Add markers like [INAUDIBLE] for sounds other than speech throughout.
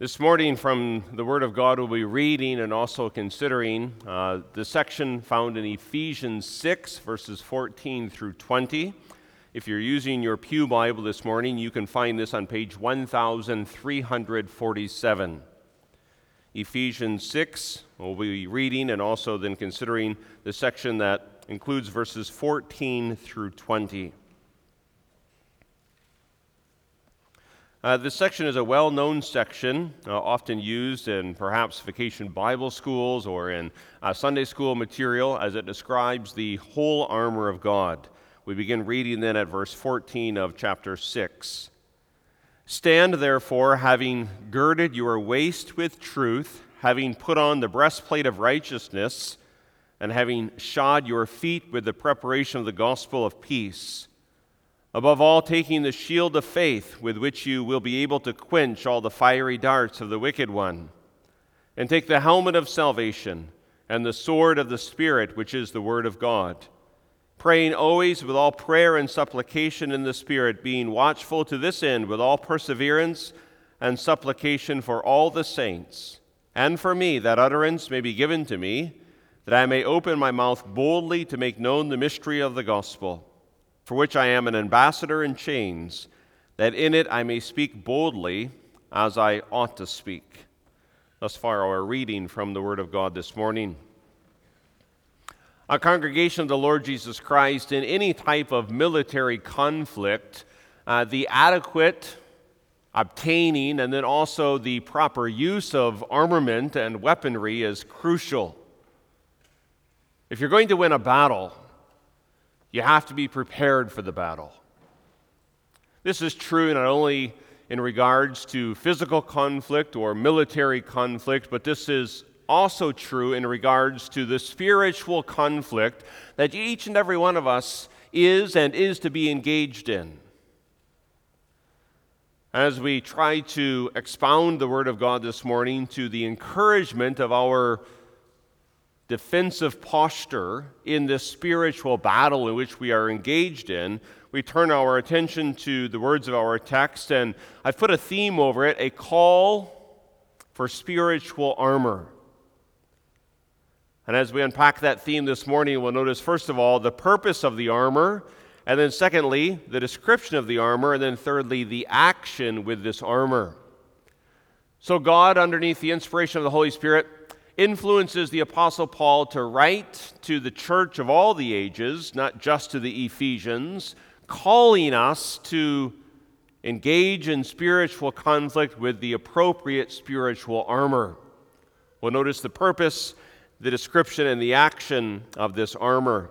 This morning, from the Word of God, we'll be reading and also considering uh, the section found in Ephesians 6, verses 14 through 20. If you're using your Pew Bible this morning, you can find this on page 1347. Ephesians 6, we'll be reading and also then considering the section that includes verses 14 through 20. Uh, this section is a well known section, uh, often used in perhaps vacation Bible schools or in uh, Sunday school material as it describes the whole armor of God. We begin reading then at verse 14 of chapter 6. Stand therefore, having girded your waist with truth, having put on the breastplate of righteousness, and having shod your feet with the preparation of the gospel of peace Above all, taking the shield of faith with which you will be able to quench all the fiery darts of the wicked one. And take the helmet of salvation and the sword of the Spirit, which is the Word of God. Praying always with all prayer and supplication in the Spirit, being watchful to this end with all perseverance and supplication for all the saints, and for me, that utterance may be given to me, that I may open my mouth boldly to make known the mystery of the gospel for which I am an ambassador in chains, that in it I may speak boldly as I ought to speak. Thus far, our reading from the Word of God this morning. A congregation of the Lord Jesus Christ in any type of military conflict, uh, the adequate obtaining and then also the proper use of armament and weaponry is crucial. If you're going to win a battle, you have to be prepared for the battle. This is true not only in regards to physical conflict or military conflict, but this is also true in regards to the spiritual conflict that each and every one of us is and is to be engaged in. As we try to expound the Word of God this morning to the encouragement of our defensive posture in this spiritual battle in which we are engaged in, we turn our attention to the words of our text, and I've put a theme over it a call for spiritual armor. And as we unpack that theme this morning, we'll notice, first of all, the purpose of the armor, and then, secondly, the description of the armor, and then, thirdly, the action with this armor. So, God, underneath the inspiration of the Holy Spirit, influences the Apostle Paul to write to the church of all the ages, not just to the Ephesians, calling us to engage in spiritual conflict with the appropriate spiritual armor. We'll notice the purpose, the description, and the action of this armor.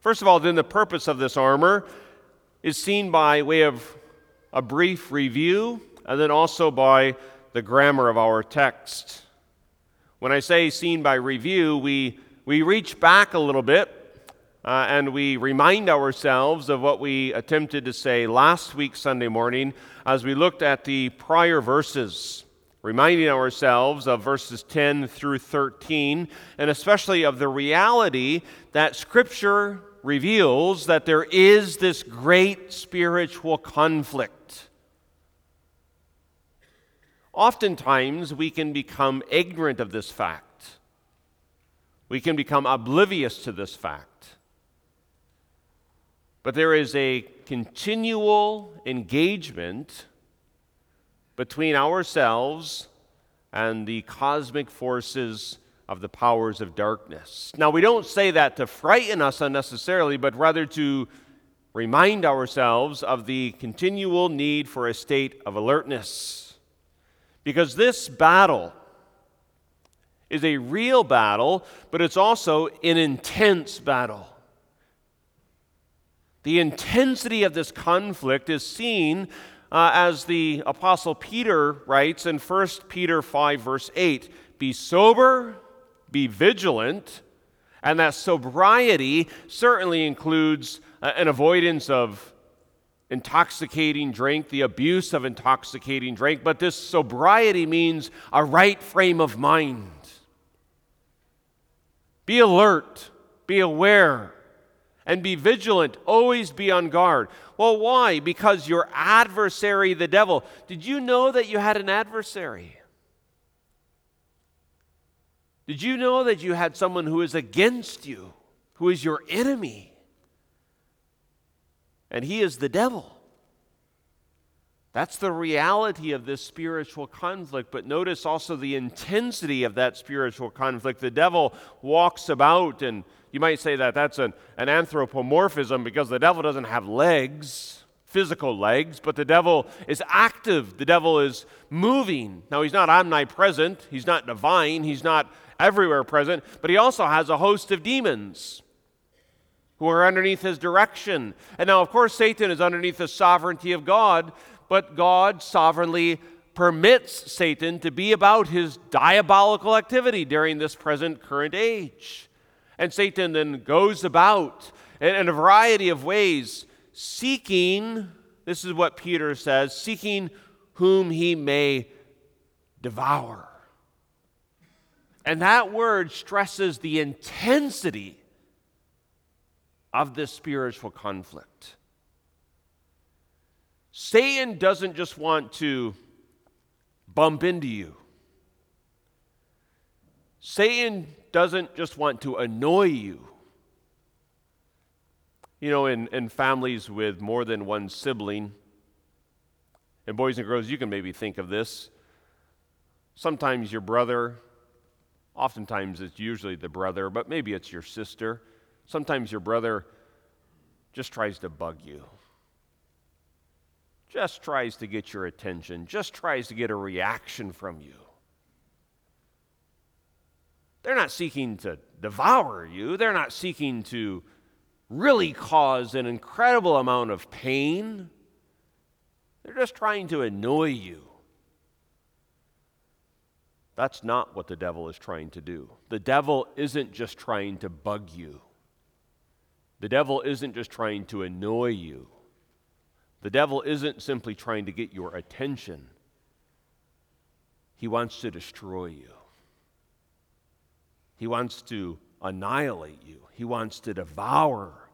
First of all, then, the purpose of this armor is seen by way of a brief review and then also by the grammar of our text. When I say seen by review, we, we reach back a little bit uh, and we remind ourselves of what we attempted to say last week, Sunday morning, as we looked at the prior verses, reminding ourselves of verses 10 through 13, and especially of the reality that Scripture reveals that there is this great spiritual conflict Oftentimes, we can become ignorant of this fact. We can become oblivious to this fact. But there is a continual engagement between ourselves and the cosmic forces of the powers of darkness. Now, we don't say that to frighten us unnecessarily, but rather to remind ourselves of the continual need for a state of alertness. Because this battle is a real battle, but it's also an intense battle. The intensity of this conflict is seen uh, as the Apostle Peter writes in 1 Peter 5, verse 8 Be sober, be vigilant, and that sobriety certainly includes uh, an avoidance of intoxicating drink, the abuse of intoxicating drink, but this sobriety means a right frame of mind. Be alert, be aware, and be vigilant. Always be on guard. Well, why? Because your adversary, the devil, did you know that you had an adversary? Did you know that you had someone who is against you, who is your enemy? And he is the devil. That's the reality of this spiritual conflict. But notice also the intensity of that spiritual conflict. The devil walks about, and you might say that that's an, an anthropomorphism because the devil doesn't have legs, physical legs, but the devil is active. The devil is moving. Now, he's not omnipresent, he's not divine, he's not everywhere present, but he also has a host of demons who are underneath his direction. And now, of course, Satan is underneath the sovereignty of God, but God sovereignly permits Satan to be about his diabolical activity during this present current age. And Satan then goes about in, in a variety of ways, seeking, this is what Peter says, seeking whom he may devour. And that word stresses the intensity of this spiritual conflict. Satan doesn't just want to bump into you. Satan doesn't just want to annoy you. You know, in, in families with more than one sibling, and boys and girls, you can maybe think of this. Sometimes your brother Oftentimes it's usually the brother, but maybe it's your sister. Sometimes your brother just tries to bug you, just tries to get your attention, just tries to get a reaction from you. They're not seeking to devour you, they're not seeking to really cause an incredible amount of pain. They're just trying to annoy you. That's not what the devil is trying to do. The devil isn't just trying to bug you, the devil isn't just trying to annoy you. The devil isn't simply trying to get your attention, he wants to destroy you. He wants to annihilate you. He wants to devour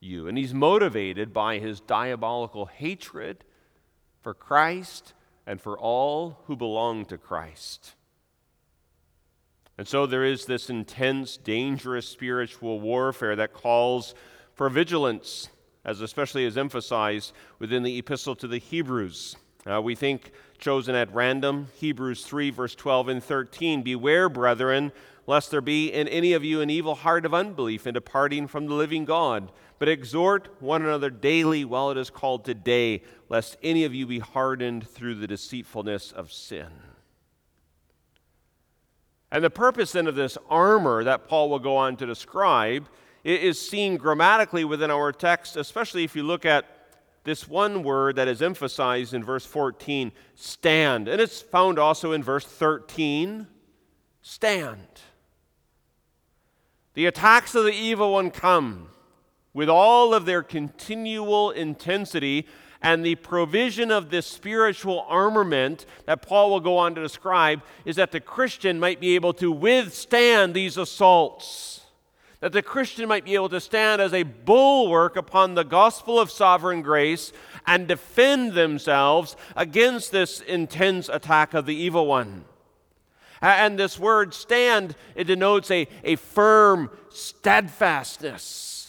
you. And he's motivated by his diabolical hatred for Christ and for all who belong to Christ. And so there is this intense, dangerous spiritual warfare that calls for vigilance, as especially is emphasized within the epistle to the Hebrews. Uh, we think chosen at random, Hebrews 3, verse 12 and 13. Beware, brethren, lest there be in any of you an evil heart of unbelief in departing from the living God. But exhort one another daily while it is called today, lest any of you be hardened through the deceitfulness of sin. And the purpose then of this armor that Paul will go on to describe is seen grammatically within our text, especially if you look at this one word that is emphasized in verse 14 stand. And it's found also in verse 13 stand. The attacks of the evil one come with all of their continual intensity and the provision of this spiritual armament that Paul will go on to describe is that the Christian might be able to withstand these assaults. That the Christian might be able to stand as a bulwark upon the gospel of sovereign grace and defend themselves against this intense attack of the evil one. And this word stand, it denotes a, a firm steadfastness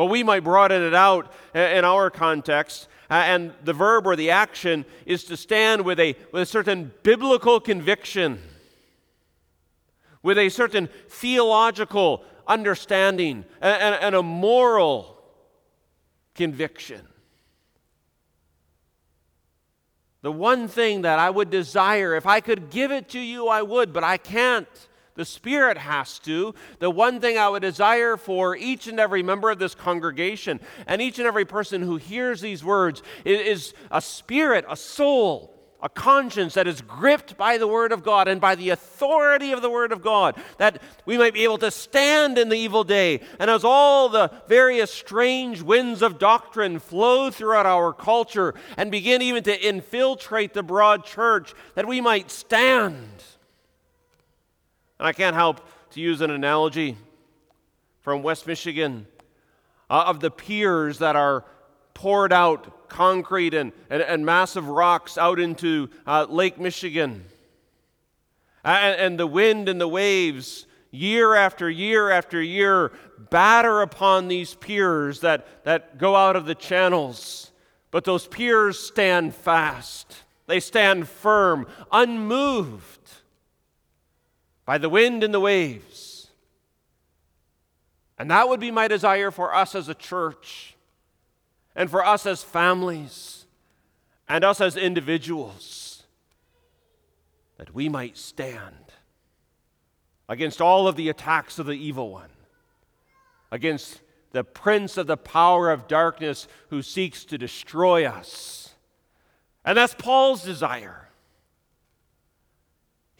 well, we might broaden it out in our context, and the verb or the action is to stand with a, with a certain biblical conviction, with a certain theological understanding, and, and a moral conviction. The one thing that I would desire, if I could give it to you, I would, but I can't. The Spirit has to. The one thing I would desire for each and every member of this congregation and each and every person who hears these words is, a spirit, a soul, a conscience that is gripped by the Word of God and by the authority of the Word of God, that we might be able to stand in the evil day. And as all the various strange winds of doctrine flow throughout our culture and begin even to infiltrate the broad church, that we might stand and I can't help to use an analogy from West Michigan uh, of the piers that are poured out concrete and, and, and massive rocks out into uh, Lake Michigan. And, and the wind and the waves, year after year after year, batter upon these piers that, that go out of the channels. But those piers stand fast, they stand firm, unmoved by the wind and the waves. And that would be my desire for us as a church, and for us as families, and us as individuals, that we might stand against all of the attacks of the evil one, against the prince of the power of darkness who seeks to destroy us. And that's Paul's desire.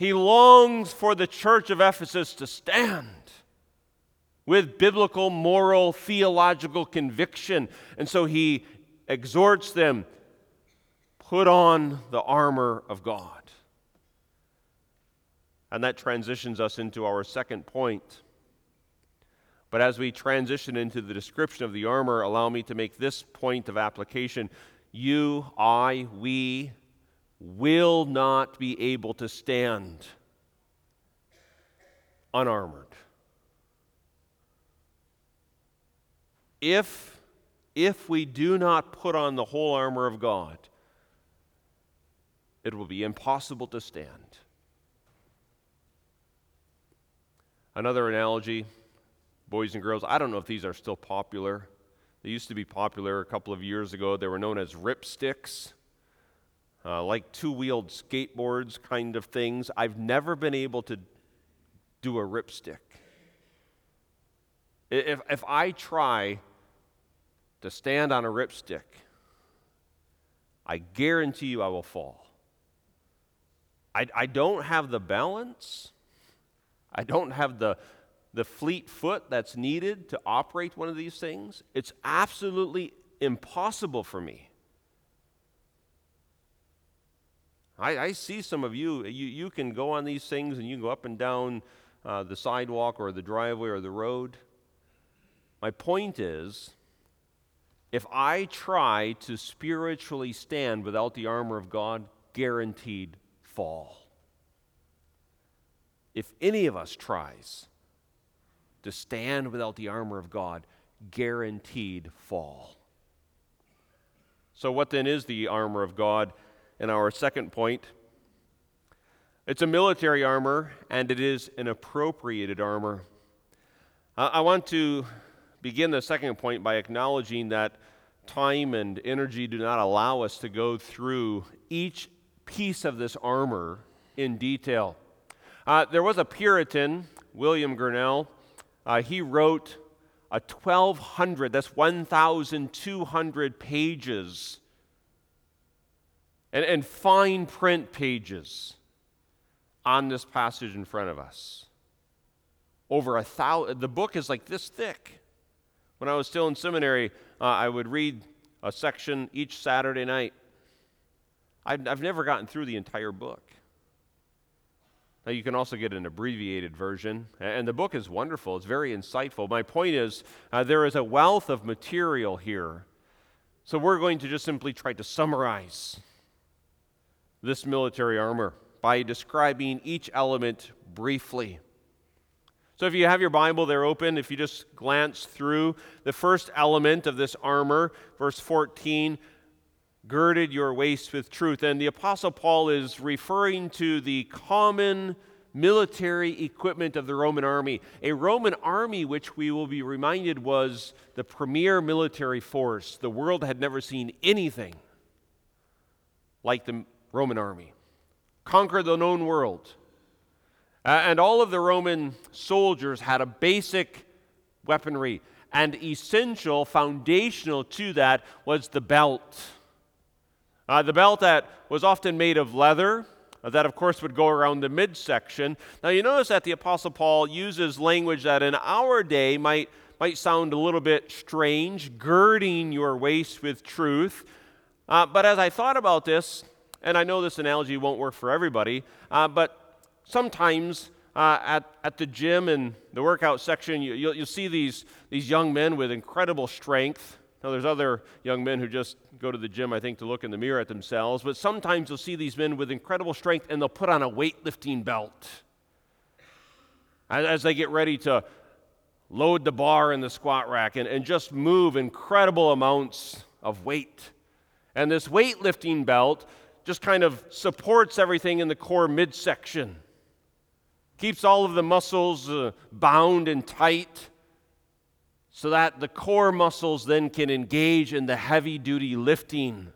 He longs for the church of Ephesus to stand with biblical, moral, theological conviction. And so he exhorts them put on the armor of God. And that transitions us into our second point. But as we transition into the description of the armor, allow me to make this point of application. You, I, we, will not be able to stand unarmored. If, if we do not put on the whole armor of God, it will be impossible to stand. Another analogy, boys and girls, I don't know if these are still popular. They used to be popular a couple of years ago. They were known as ripsticks uh, like two wheeled skateboards kind of things. I've never been able to do a ripstick. If, if I try to stand on a ripstick, I guarantee you I will fall. I, I don't have the balance, I don't have the, the fleet foot that's needed to operate one of these things. It's absolutely impossible for me. I, I see some of you, you, you can go on these things and you can go up and down uh, the sidewalk or the driveway or the road. My point is, if I try to spiritually stand without the armor of God, guaranteed fall. If any of us tries to stand without the armor of God, guaranteed fall. So, what then is the armor of God? In our second point. It's a military armor, and it is an appropriated armor. I want to begin the second point by acknowledging that time and energy do not allow us to go through each piece of this armor in detail. Uh, there was a Puritan, William Gurnall. Uh, he wrote a 1,200, that's 1,200 pages and, and fine print pages on this passage in front of us. Over a thousand, the book is like this thick. When I was still in seminary, uh, I would read a section each Saturday night. I've, I've never gotten through the entire book. Now, you can also get an abbreviated version, and the book is wonderful. It's very insightful. My point is, uh, there is a wealth of material here. So, we're going to just simply try to summarize this military armor by describing each element briefly. So, if you have your Bible there open, if you just glance through the first element of this armor, verse 14, girded your waist with truth. And the Apostle Paul is referring to the common military equipment of the Roman army. A Roman army, which we will be reminded was the premier military force. The world had never seen anything like the Roman army, conquered the known world. Uh, and all of the Roman soldiers had a basic weaponry, and essential, foundational to that was the belt. Uh, the belt that was often made of leather, uh, that of course would go around the midsection. Now you notice that the Apostle Paul uses language that in our day might, might sound a little bit strange, girding your waist with truth. Uh, but as I thought about this, and I know this analogy won't work for everybody, uh, but sometimes uh, at, at the gym and the workout section, you, you'll, you'll see these, these young men with incredible strength. Now, there's other young men who just go to the gym, I think, to look in the mirror at themselves, but sometimes you'll see these men with incredible strength and they'll put on a weightlifting belt as they get ready to load the bar in the squat rack and, and just move incredible amounts of weight. And this weightlifting belt just kind of supports everything in the core midsection, keeps all of the muscles uh, bound and tight so that the core muscles then can engage in the heavy duty lifting.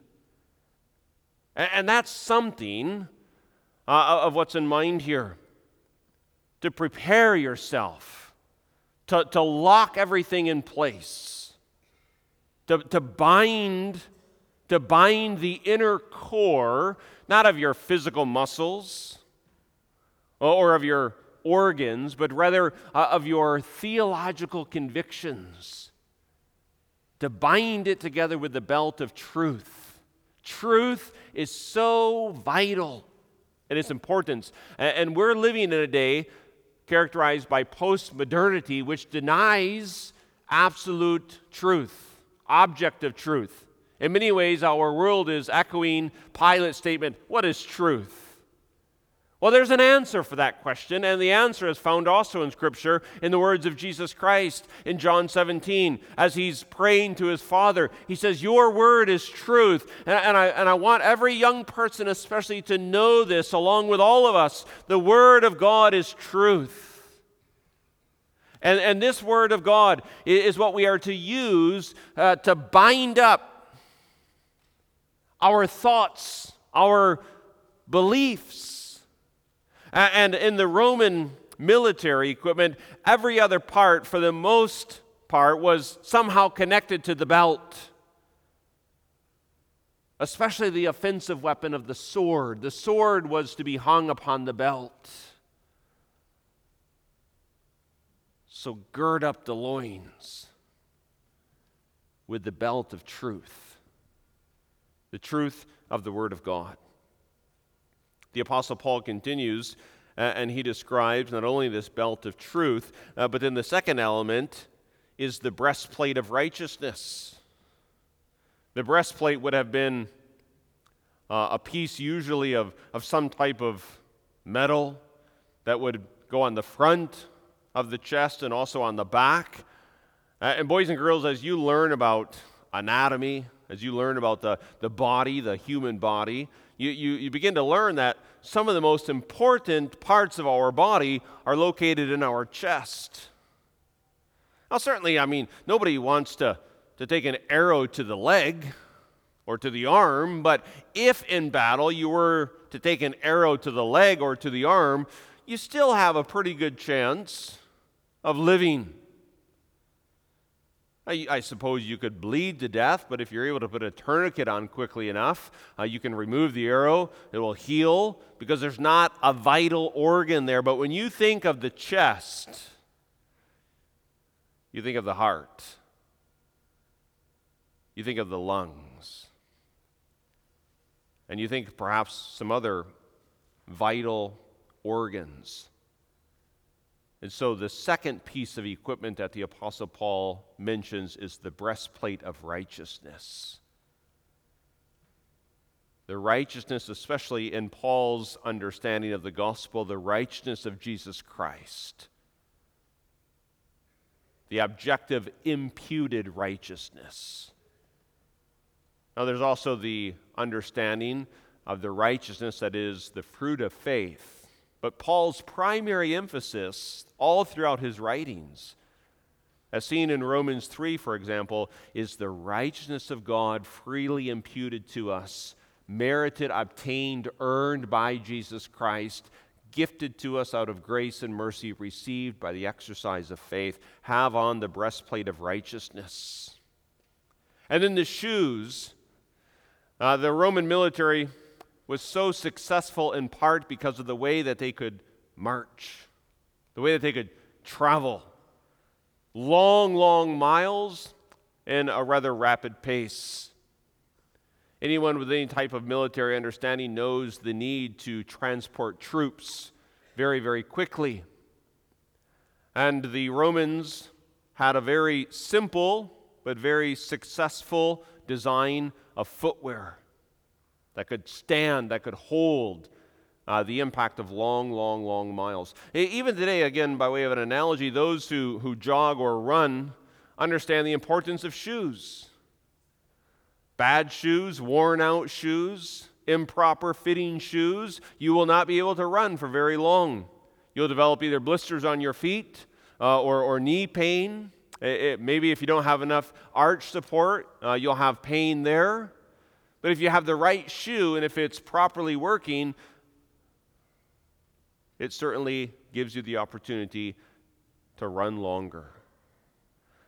And, and that's something uh, of what's in mind here to prepare yourself, to, to lock everything in place, to, to bind to bind the inner core, not of your physical muscles or of your organs, but rather uh, of your theological convictions, to bind it together with the belt of truth. Truth is so vital in its importance. And we're living in a day characterized by post-modernity, which denies absolute truth, objective truth. In many ways, our world is echoing Pilate's statement What is truth? Well, there's an answer for that question, and the answer is found also in Scripture in the words of Jesus Christ in John 17. As he's praying to his Father, he says, Your word is truth. And, and, I, and I want every young person, especially, to know this along with all of us. The word of God is truth. And, and this word of God is what we are to use uh, to bind up our thoughts, our beliefs and in the Roman military equipment, every other part, for the most part, was somehow connected to the belt. Especially the offensive weapon of the sword. The sword was to be hung upon the belt. So gird up the loins with the belt of truth, the truth of the Word of God. The Apostle Paul continues uh, and he describes not only this belt of truth, uh, but then the second element is the breastplate of righteousness. The breastplate would have been uh, a piece, usually of, of some type of metal, that would go on the front of the chest and also on the back. Uh, and, boys and girls, as you learn about anatomy, as you learn about the, the body, the human body, you, you, you begin to learn that some of the most important parts of our body are located in our chest. Now, certainly, I mean, nobody wants to, to take an arrow to the leg or to the arm, but if in battle you were to take an arrow to the leg or to the arm, you still have a pretty good chance of living. I, I, suppose you could bleed to death, but if you're able to put a tourniquet on quickly enough, uh, you can remove the arrow. It will heal because there's not a vital organ there. But when you think of the chest, you think of the heart, you think of the lungs, and you think perhaps some other vital organs. And so the second piece of equipment that the Apostle Paul mentions is the breastplate of righteousness. The righteousness, especially in Paul's understanding of the gospel, the righteousness of Jesus Christ. The objective imputed righteousness. Now, there's also the understanding of the righteousness that is the fruit of faith but Paul's primary emphasis all throughout his writings, as seen in Romans 3, for example, is the righteousness of God freely imputed to us, merited, obtained, earned by Jesus Christ, gifted to us out of grace and mercy, received by the exercise of faith. Have on the breastplate of righteousness. And then the shoes. Uh, the Roman military was so successful in part because of the way that they could march, the way that they could travel long, long miles in a rather rapid pace. Anyone with any type of military understanding knows the need to transport troops very, very quickly. And the Romans had a very simple but very successful design of footwear that could stand, that could hold uh, the impact of long, long, long miles. Even today, again, by way of an analogy, those who, who jog or run understand the importance of shoes. Bad shoes, worn out shoes, improper fitting shoes, you will not be able to run for very long. You'll develop either blisters on your feet uh, or, or knee pain. It, it, maybe if you don't have enough arch support, uh, you'll have pain there. But if you have the right shoe and if it's properly working, it certainly gives you the opportunity to run longer.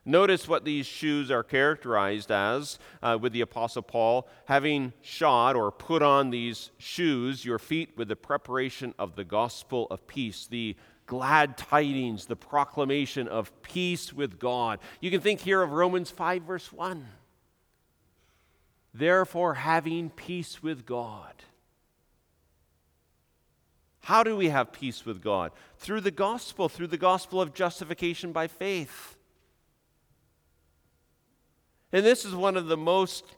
Notice what these shoes are characterized as uh, with the Apostle Paul having shod or put on these shoes, your feet, with the preparation of the gospel of peace, the glad tidings, the proclamation of peace with God. You can think here of Romans 5, verse 1. Therefore, having peace with God. How do we have peace with God? Through the gospel, through the gospel of justification by faith. And this is one of the most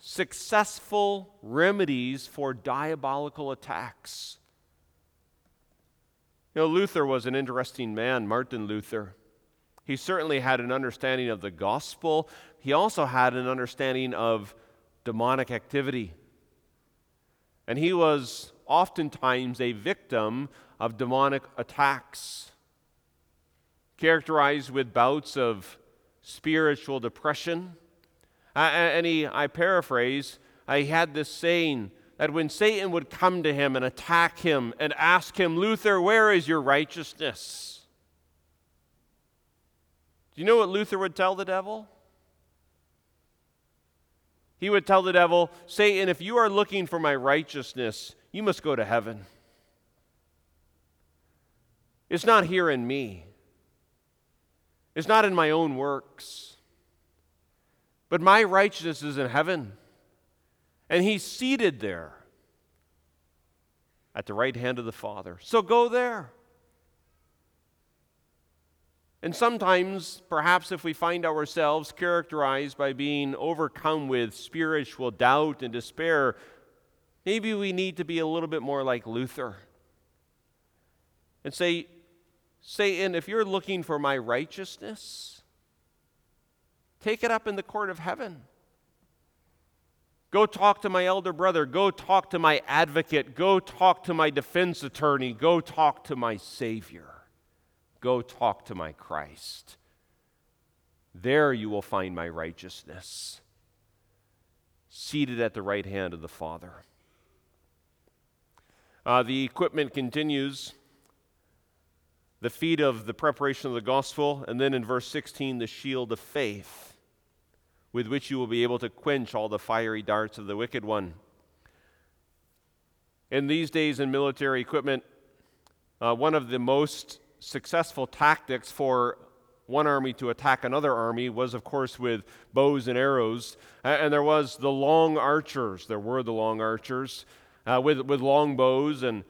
successful remedies for diabolical attacks. You know, Luther was an interesting man, Martin Luther. He certainly had an understanding of the gospel, he also had an understanding of demonic activity. And he was oftentimes a victim of demonic attacks, characterized with bouts of spiritual depression. Uh, and he, I paraphrase, he had this saying that when Satan would come to him and attack him and ask him, Luther, where is your righteousness? Do you know what Luther would tell the devil? He would tell the devil, Satan, if you are looking for my righteousness, you must go to heaven. It's not here in me. It's not in my own works. But my righteousness is in heaven. And he's seated there at the right hand of the Father. So go there. And sometimes, perhaps if we find ourselves characterized by being overcome with spiritual doubt and despair, maybe we need to be a little bit more like Luther and say, Satan, if you're looking for my righteousness, take it up in the court of heaven. Go talk to my elder brother. Go talk to my advocate. Go talk to my defense attorney. Go talk to my Savior. Go talk to my Christ. There you will find my righteousness, seated at the right hand of the Father. Uh, the equipment continues the feet of the preparation of the gospel, and then in verse 16, the shield of faith, with which you will be able to quench all the fiery darts of the wicked one. In these days in military equipment, uh, one of the most successful tactics for one army to attack another army was, of course, with bows and arrows. And there was the long archers. There were the long archers uh, with, with long bows and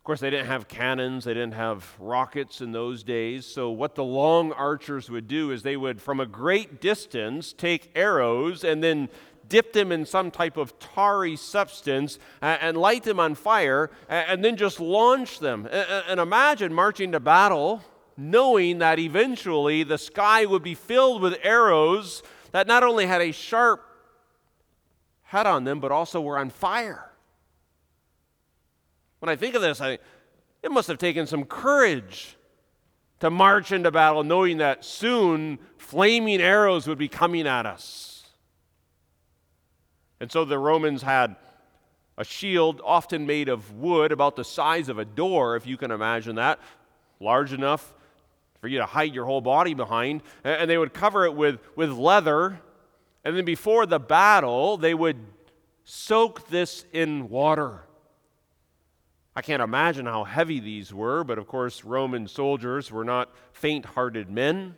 of course, they didn't have cannons, they didn't have rockets in those days. So, what the long archers would do is they would, from a great distance, take arrows and then dip them in some type of tarry substance and light them on fire and then just launch them. And imagine marching to battle knowing that eventually the sky would be filled with arrows that not only had a sharp head on them, but also were on fire. When I think of this, I, it must have taken some courage to march into battle knowing that soon flaming arrows would be coming at us. And so the Romans had a shield, often made of wood, about the size of a door, if you can imagine that, large enough for you to hide your whole body behind. And they would cover it with, with leather. And then before the battle, they would soak this in water. I can't imagine how heavy these were, but of course, Roman soldiers were not faint hearted men.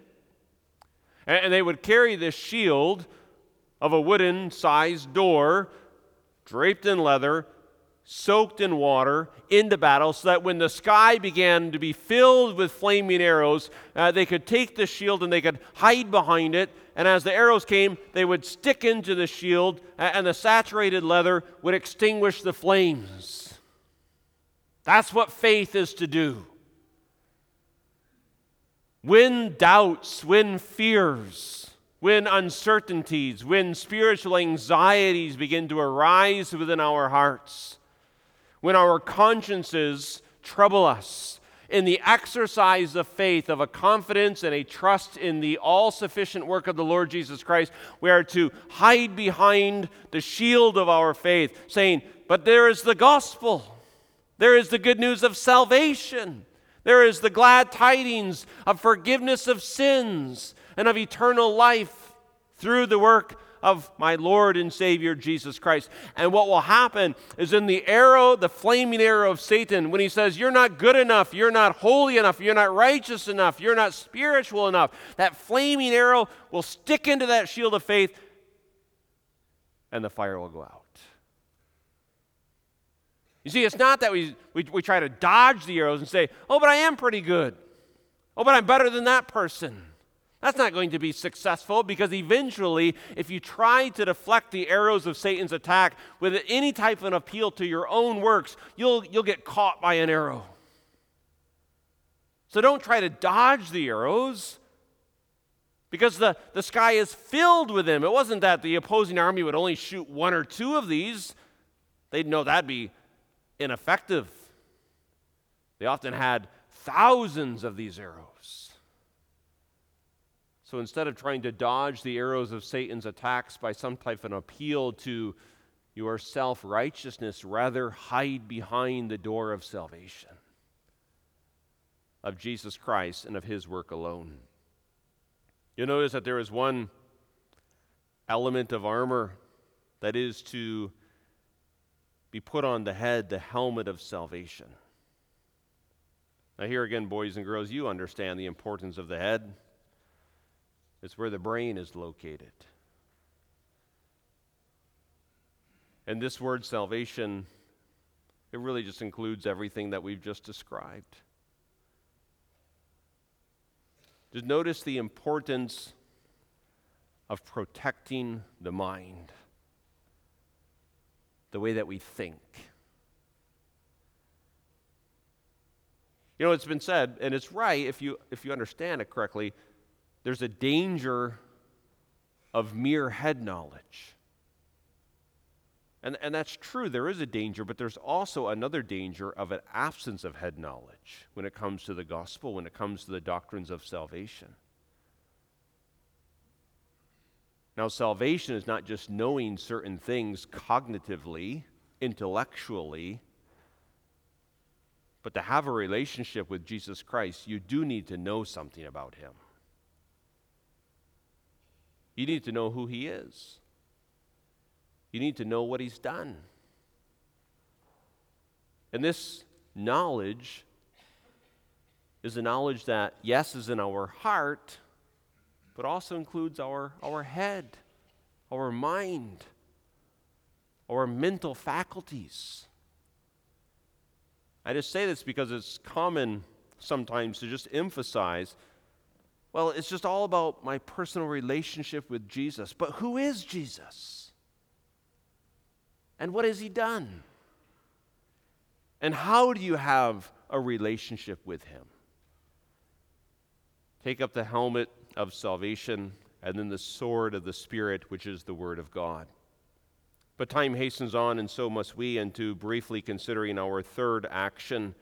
And they would carry this shield of a wooden sized door draped in leather soaked in water into battle so that when the sky began to be filled with flaming arrows, uh, they could take the shield and they could hide behind it. And as the arrows came, they would stick into the shield, uh, and the saturated leather would extinguish the flames. That's what faith is to do. When doubts, when fears, when uncertainties, when spiritual anxieties begin to arise within our hearts, when our consciences trouble us, in the exercise of faith, of a confidence and a trust in the all sufficient work of the Lord Jesus Christ, we are to hide behind the shield of our faith, saying, But there is the gospel, there is the good news of salvation. There is the glad tidings of forgiveness of sins and of eternal life through the work of my Lord and Savior Jesus Christ. And what will happen is in the arrow, the flaming arrow of Satan, when he says, You're not good enough, you're not holy enough, you're not righteous enough, you're not spiritual enough, that flaming arrow will stick into that shield of faith and the fire will go out. You see, it's not that we, we, we try to dodge the arrows and say, Oh, but I am pretty good. Oh, but I'm better than that person. That's not going to be successful because eventually, if you try to deflect the arrows of Satan's attack with any type of an appeal to your own works, you'll, you'll get caught by an arrow. So don't try to dodge the arrows because the, the sky is filled with them. It wasn't that the opposing army would only shoot one or two of these, they'd know that'd be ineffective. They often had thousands of these arrows. So instead of trying to dodge the arrows of Satan's attacks by some type of appeal to your self righteousness, rather hide behind the door of salvation of Jesus Christ and of his work alone. You'll notice that there is one element of armor that is to be put on the head, the helmet of salvation. Now, here again, boys and girls, you understand the importance of the head. It's where the brain is located. And this word salvation, it really just includes everything that we've just described. Just notice the importance of protecting the mind, the way that we think. You know, it's been said, and it's right if you, if you understand it correctly, there's a danger of mere head knowledge. And, and that's true, there is a danger, but there's also another danger of an absence of head knowledge when it comes to the gospel, when it comes to the doctrines of salvation. Now, salvation is not just knowing certain things cognitively, intellectually, but to have a relationship with Jesus Christ, you do need to know something about him. You need to know who He is. You need to know what He's done. And this knowledge is a knowledge that, yes, is in our heart, but also includes our, our head, our mind, our mental faculties. I just say this because it's common sometimes to just emphasize well, it's just all about my personal relationship with Jesus. But who is Jesus? And what has he done? And how do you have a relationship with him? Take up the helmet of salvation and then the sword of the Spirit, which is the Word of God. But time hastens on, and so must we, and to briefly considering our third action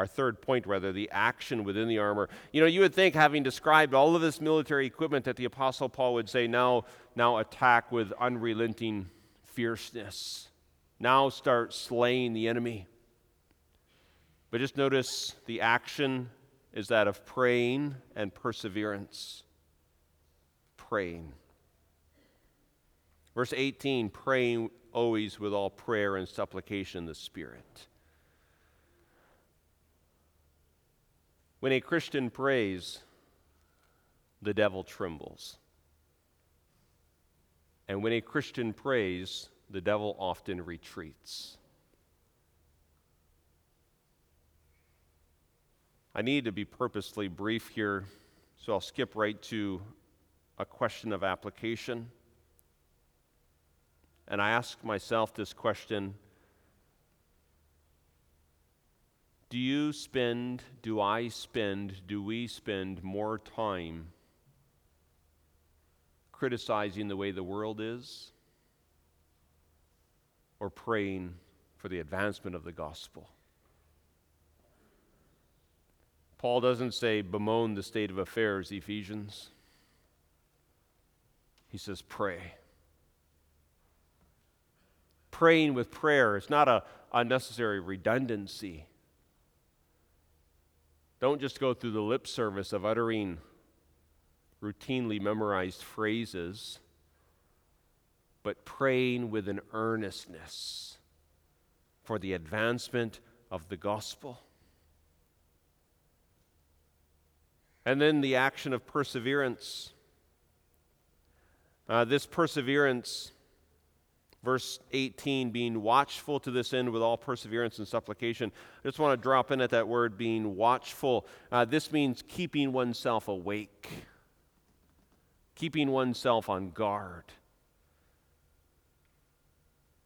our third point, rather, the action within the armor. You know, you would think, having described all of this military equipment, that the Apostle Paul would say, now, now attack with unrelenting fierceness. Now start slaying the enemy. But just notice the action is that of praying and perseverance. Praying. Verse 18 praying always with all prayer and supplication in the Spirit. When a Christian prays, the devil trembles. And when a Christian prays, the devil often retreats. I need to be purposely brief here, so I'll skip right to a question of application. And I ask myself this question Do you spend, do I spend, do we spend more time criticizing the way the world is or praying for the advancement of the gospel? Paul doesn't say bemoan the state of affairs, Ephesians. He says pray. Praying with prayer is not a unnecessary redundancy. Don't just go through the lip service of uttering routinely memorized phrases, but praying with an earnestness for the advancement of the gospel. And then the action of perseverance. Uh, this perseverance verse 18, being watchful to this end with all perseverance and supplication. I just want to drop in at that word, being watchful. Uh, this means keeping oneself awake, keeping oneself on guard.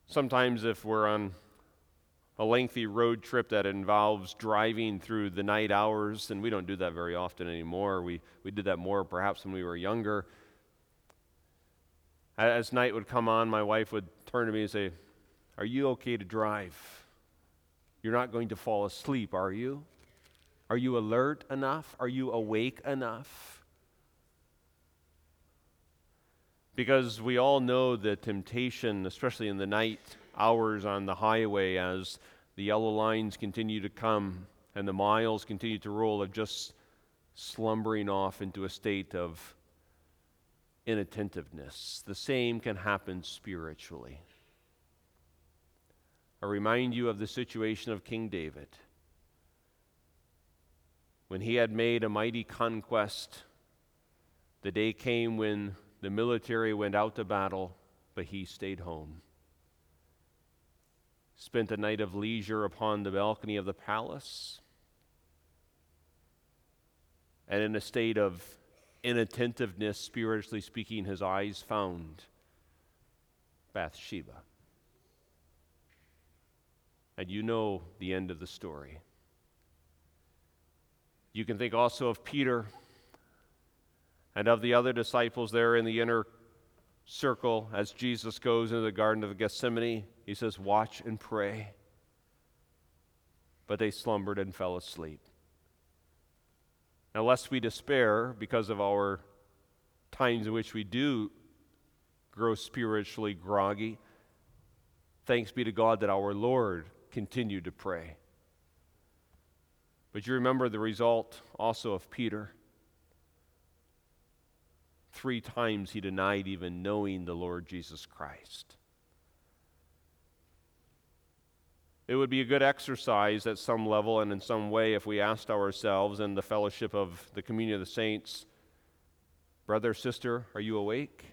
Sometimes, if we're on a lengthy road trip that involves driving through the night hours, and we don't do that very often anymore. We, we did that more perhaps when we were younger. As night would come on, my wife would turn to me and say, Are you okay to drive? You're not going to fall asleep, are you? Are you alert enough? Are you awake enough? Because we all know the temptation, especially in the night hours on the highway, as the yellow lines continue to come and the miles continue to roll, of just slumbering off into a state of inattentiveness. The same can happen spiritually. I remind you of the situation of King David. When he had made a mighty conquest, the day came when the military went out to battle, but he stayed home. Spent a night of leisure upon the balcony of the palace, and in a state of inattentiveness, spiritually speaking, his eyes found Bathsheba. And you know the end of the story. You can think also of Peter and of the other disciples there in the inner circle as Jesus goes into the Garden of Gethsemane. He says, Watch and pray. But they slumbered and fell asleep. Now, lest we despair because of our times in which we do grow spiritually groggy, thanks be to God that our Lord continued to pray. But you remember the result also of Peter. Three times he denied even knowing the Lord Jesus Christ. It would be a good exercise at some level and in some way if we asked ourselves in the fellowship of the communion of the saints, brother, sister, are you awake?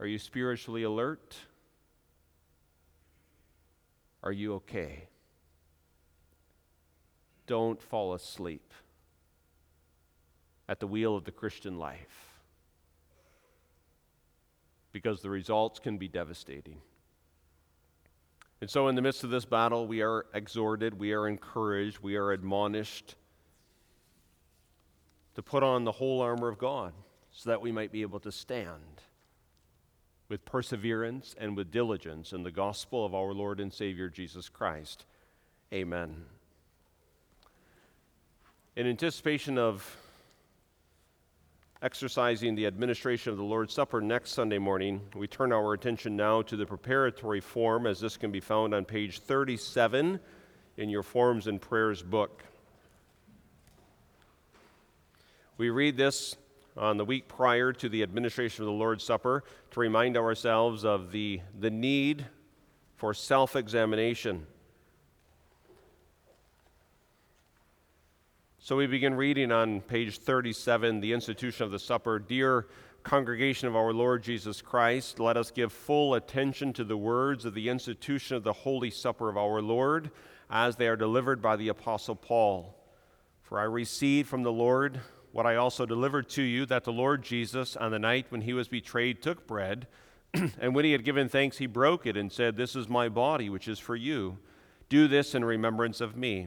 Are you spiritually alert? Are you okay? Don't fall asleep at the wheel of the Christian life because the results can be devastating. And so, in the midst of this battle, we are exhorted, we are encouraged, we are admonished to put on the whole armor of God so that we might be able to stand with perseverance and with diligence in the gospel of our Lord and Savior Jesus Christ. Amen. In anticipation of exercising the administration of the Lord's Supper next Sunday morning, we turn our attention now to the preparatory form, as this can be found on page 37 in your Forms and Prayers book. We read this on the week prior to the administration of the Lord's Supper to remind ourselves of the, the need for self examination. So we begin reading on page 37, the institution of the supper. Dear congregation of our Lord Jesus Christ, let us give full attention to the words of the institution of the Holy Supper of our Lord as they are delivered by the Apostle Paul. For I received from the Lord what I also delivered to you that the Lord Jesus, on the night when he was betrayed, took bread, [CLEARS THROAT] and when he had given thanks, he broke it and said, This is my body, which is for you. Do this in remembrance of me.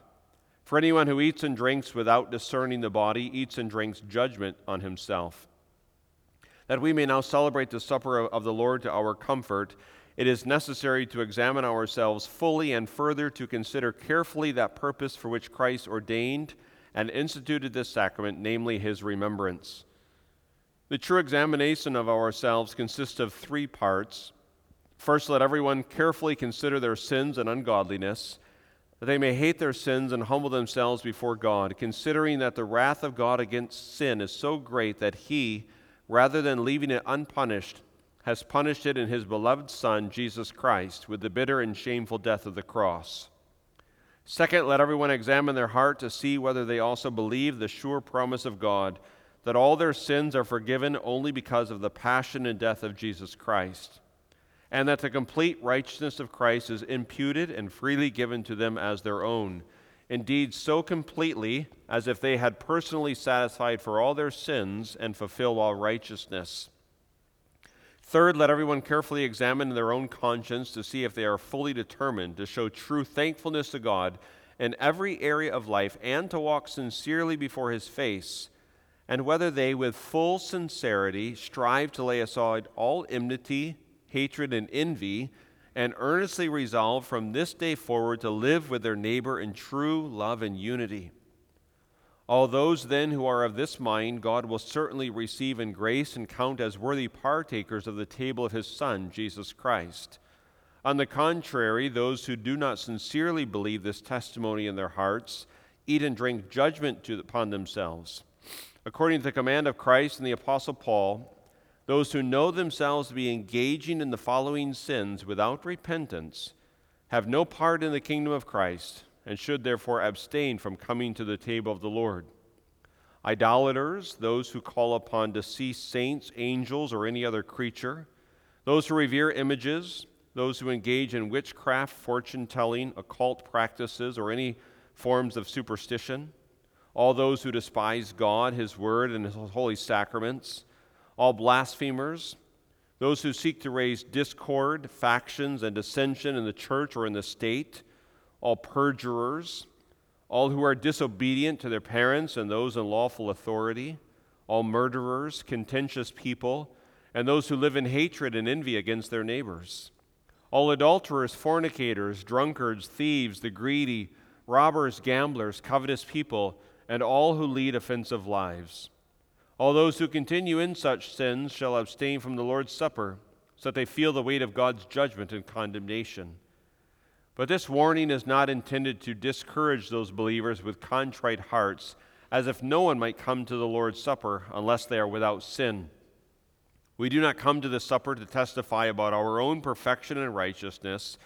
For anyone who eats and drinks without discerning the body eats and drinks judgment on himself. That we may now celebrate the supper of the Lord to our comfort, it is necessary to examine ourselves fully and further to consider carefully that purpose for which Christ ordained and instituted this sacrament, namely his remembrance. The true examination of ourselves consists of three parts. First, let everyone carefully consider their sins and ungodliness, that they may hate their sins and humble themselves before God, considering that the wrath of God against sin is so great that he, rather than leaving it unpunished, has punished it in his beloved Son, Jesus Christ, with the bitter and shameful death of the cross. Second, let everyone examine their heart to see whether they also believe the sure promise of God that all their sins are forgiven only because of the passion and death of Jesus Christ, and that the complete righteousness of Christ is imputed and freely given to them as their own. Indeed, so completely as if they had personally satisfied for all their sins and fulfilled all righteousness. Third, let everyone carefully examine their own conscience to see if they are fully determined to show true thankfulness to God in every area of life and to walk sincerely before His face, and whether they, with full sincerity, strive to lay aside all enmity, hatred, and envy, and earnestly resolve from this day forward to live with their neighbor in true love and unity. All those then who are of this mind, God will certainly receive in grace and count as worthy partakers of the table of his Son, Jesus Christ. On the contrary, those who do not sincerely believe this testimony in their hearts eat and drink judgment to, upon themselves. According to the command of Christ and the Apostle Paul, those who know themselves to be engaging in the following sins without repentance have no part in the kingdom of Christ and should therefore abstain from coming to the table of the Lord. Idolaters, those who call upon deceased saints, angels, or any other creature, those who revere images, those who engage in witchcraft, fortune telling, occult practices, or any forms of superstition, all those who despise God, His Word, and His holy sacraments, all blasphemers, those who seek to raise discord, factions, and dissension in the church or in the state all perjurers, all who are disobedient to their parents and those in lawful authority, all murderers, contentious people, and those who live in hatred and envy against their neighbors, all adulterers, fornicators, drunkards, thieves, the greedy, robbers, gamblers, covetous people, and all who lead offensive lives. All those who continue in such sins shall abstain from the Lord's Supper, so that they feel the weight of God's judgment and condemnation. But this warning is not intended to discourage those believers with contrite hearts, as if no one might come to the Lord's Supper unless they are without sin. We do not come to the supper to testify about our own perfection and righteousness,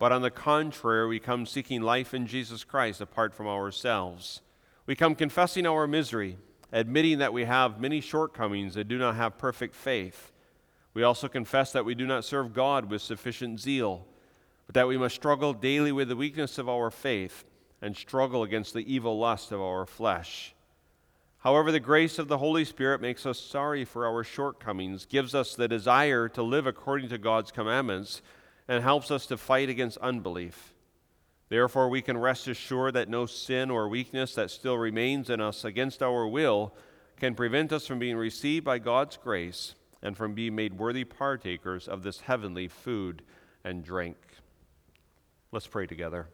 but on the contrary, we come seeking life in Jesus Christ apart from ourselves. We come confessing our misery, admitting that we have many shortcomings and do not have perfect faith. We also confess that we do not serve God with sufficient zeal but that we must struggle daily with the weakness of our faith and struggle against the evil lust of our flesh. However, the grace of the Holy Spirit makes us sorry for our shortcomings, gives us the desire to live according to God's commandments, and helps us to fight against unbelief. Therefore, we can rest assured that no sin or weakness that still remains in us against our will can prevent us from being received by God's grace and from being made worthy partakers of this heavenly food and drink. Let's pray together.